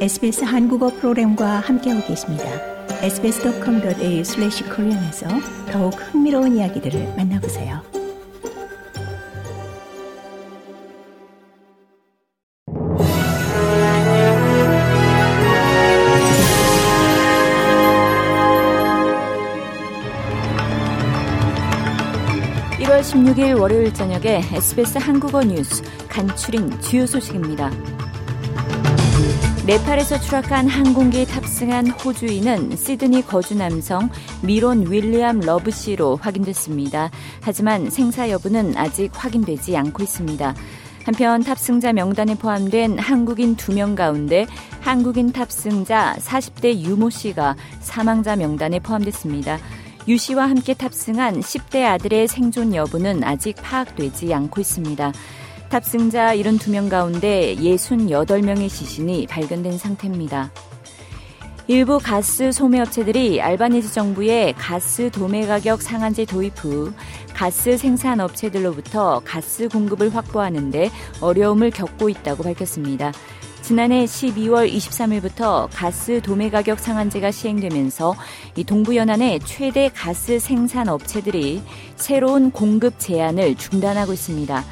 SBS 한국어 프로그램과 함께하고 계십니다. sbs.com.au/korean에서 더욱 흥미로운 이야기들을 만나보세요. (1월 16일) 월요일 저녁에 SBS 한국어 뉴스 간추린 주요 소식입니다. 네팔에서 추락한 항공기에 탑승한 호주인은 시드니 거주 남성 미론 윌리엄 러브 씨로 확인됐습니다. 하지만 생사 여부는 아직 확인되지 않고 있습니다. 한편 탑승자 명단에 포함된 한국인 2명 가운데 한국인 탑승자 40대 유모 씨가 사망자 명단에 포함됐습니다. 유 씨와 함께 탑승한 10대 아들의 생존 여부는 아직 파악되지 않고 있습니다. 탑승자 72명 가운데 68명의 시신이 발견된 상태입니다. 일부 가스 소매업체들이 알바니지 정부의 가스 도매 가격 상한제 도입 후 가스 생산 업체들로부터 가스 공급을 확보하는데 어려움을 겪고 있다고 밝혔습니다. 지난해 12월 23일부터 가스 도매 가격 상한제가 시행되면서 이 동부 연안의 최대 가스 생산 업체들이 새로운 공급 제한을 중단하고 있습니다.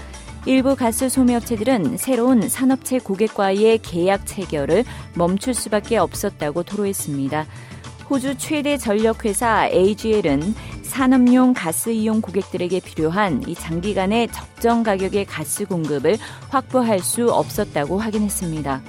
일부 가스 소매업체들은 새로운 산업체 고객과의 계약 체결을 멈출 수밖에 없었다고 토로했습니다. 호주 최대 전력회사 AGL은 산업용 가스 이용 고객들에게 필요한 이 장기간의 적정 가격의 가스 공급을 확보할 수 없었다고 확인했습니다.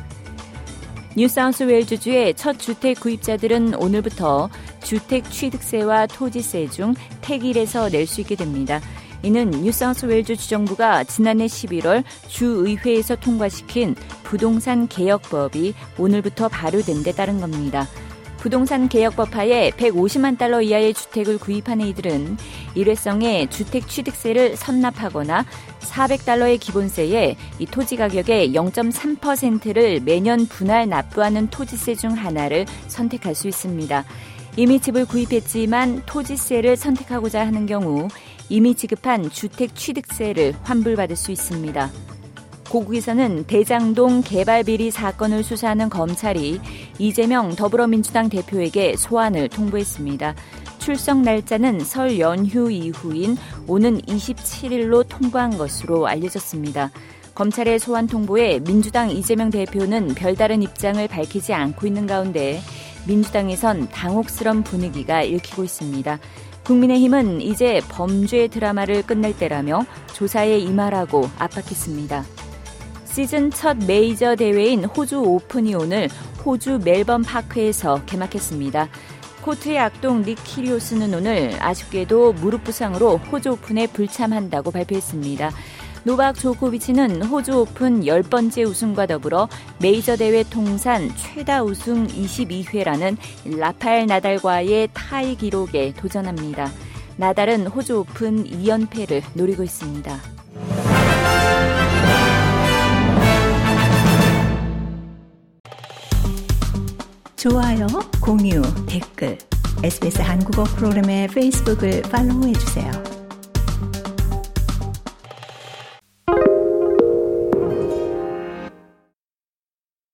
뉴사우스웨일즈주의 첫 주택 구입자들은 오늘부터 주택 취득세와 토지세 중 택일에서 낼 수 있게 됩니다. 이는 뉴사우스웨일즈 주정부가 지난해 11월 주의회에서 통과시킨 부동산 개혁법이 오늘부터 발효된 데 따른 겁니다. 부동산 개혁법 하에 150만 달러 이하의 주택을 구입한 이들은 일회성의 주택 취득세를 선납하거나 400달러의 기본세에 이 토지 가격의 0.3%를 매년 분할 납부하는 토지세 중 하나를 선택할 수 있습니다. 이미 집을 구입했지만 토지세를 선택하고자 하는 경우 이미 지급한 주택 취득세를 환불받을 수 있습니다. 고국에서는 대장동 개발 비리 사건을 수사하는 검찰이 이재명 더불어민주당 대표에게 소환을 통보했습니다. 출석 날짜는 설 연휴 이후인 오는 27일로 통보한 것으로 알려졌습니다. 검찰의 소환 통보에 민주당 이재명 대표는 별다른 입장을 밝히지 않고 있는 가운데 민주당에선 당혹스런 분위기가 읽히고 있습니다. 국민의힘은 이제 범죄 드라마를 끝낼 때라며 조사에 임하라고 압박했습니다. 시즌 첫 메이저 대회인 호주 오픈이 오늘 호주 멜번 파크에서 개막했습니다. 코트의 악동 닉 키리오스는 오늘 아쉽게도 무릎 부상으로 호주 오픈에 불참한다고 발표했습니다. 노박 조코비치는 호주 오픈 10번째 우승과 더불어 메이저 대회 통산 최다 우승 22회라는 라파엘 나달과의 타이 기록에 도전합니다. 나달은 호주 오픈 2연패를 노리고 있습니다. 좋아요, 공유, 댓글, SBS 한국어 프로그램의 페이스북을 팔로우해 주세요.